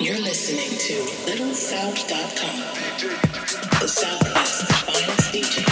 You're listening to LittleSouth.com, the Southwest's finest DJ.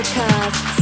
This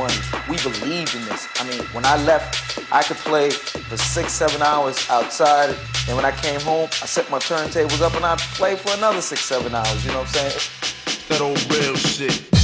money. We believed in this. I mean, when I left, I could play for six, seven hours outside. And when I came home, I set my turntables up and I'd play for another six, seven hours. You know what I'm saying? That old real shit.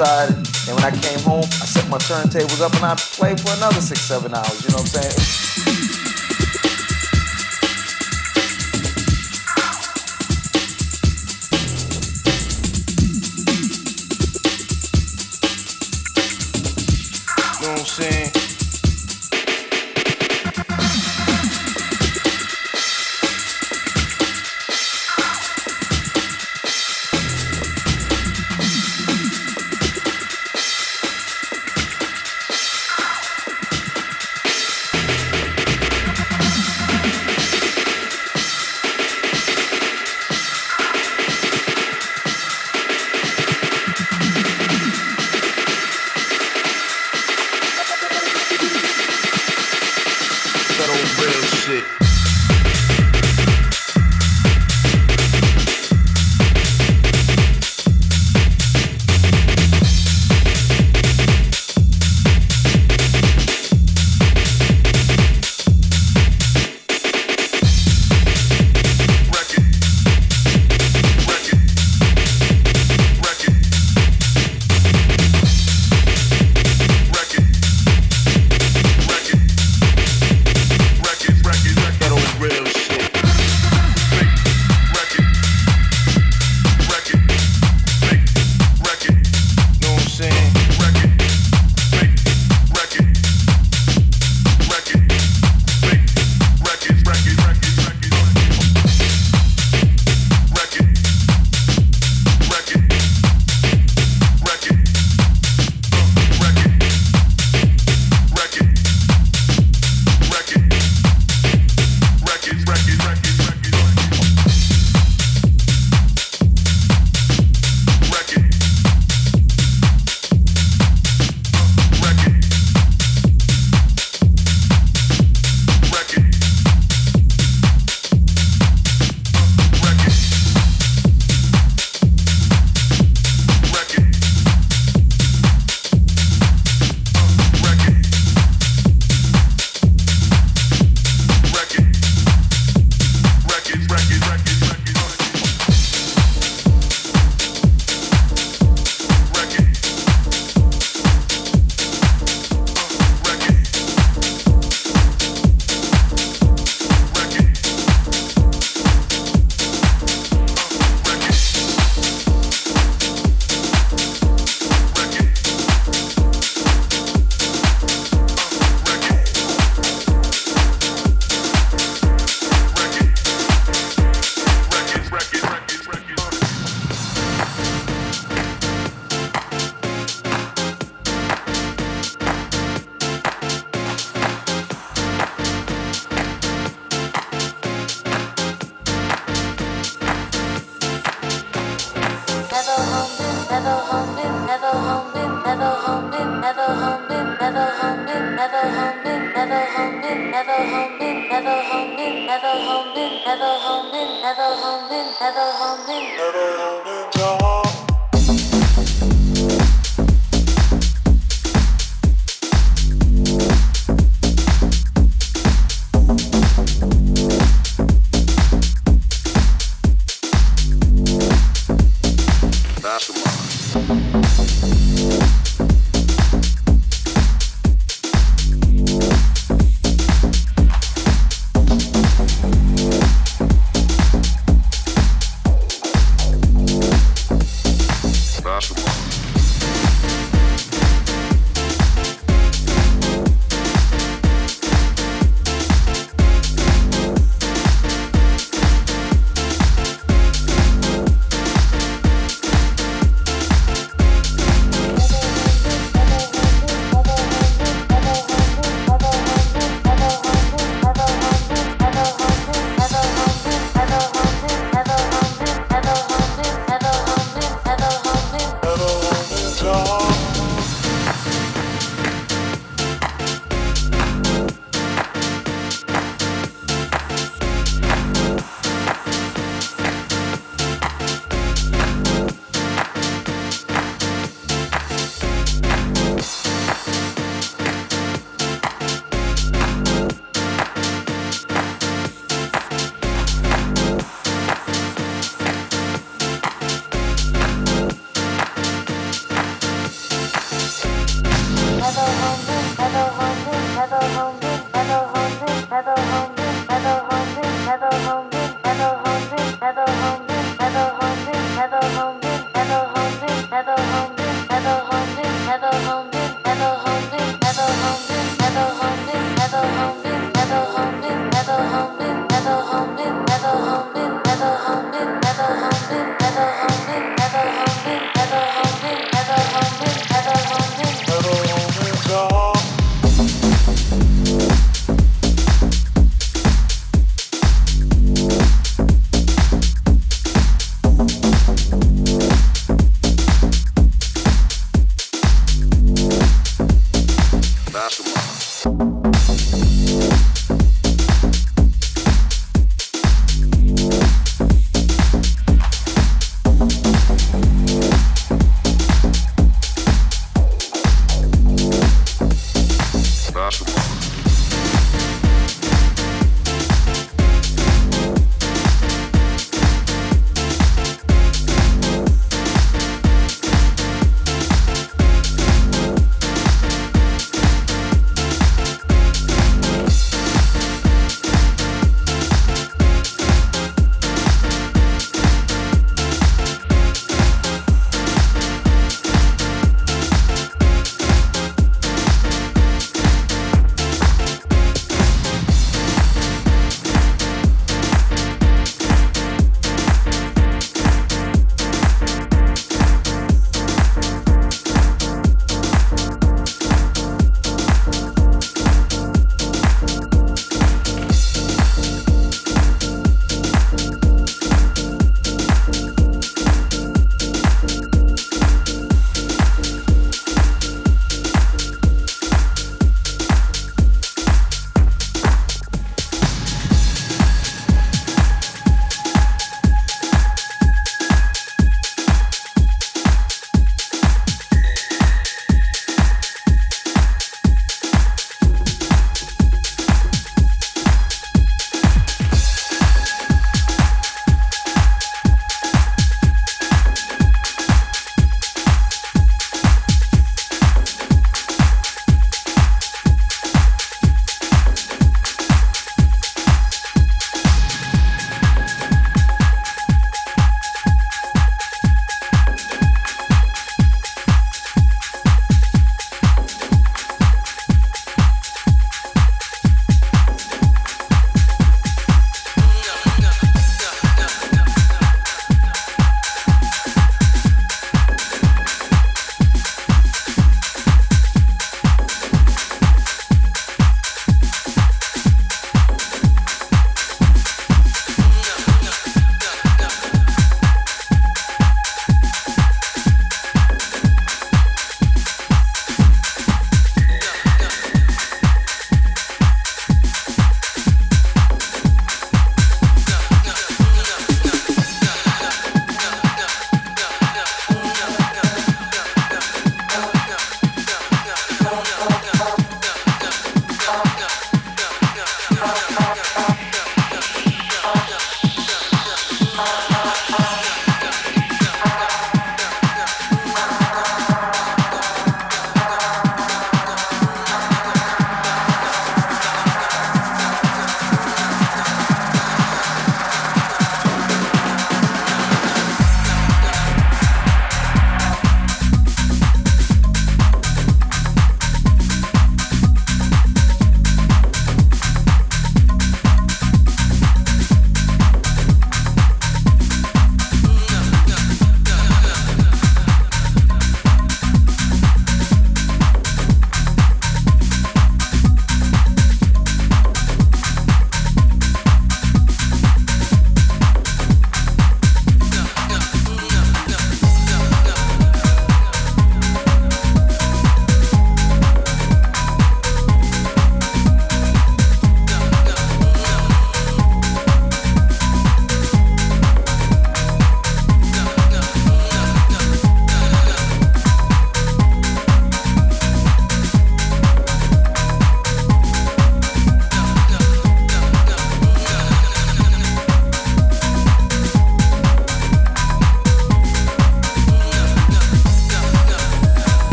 Outside, and when I came home, I set my turntables up and I played for another six, seven hours. You know what I'm saying?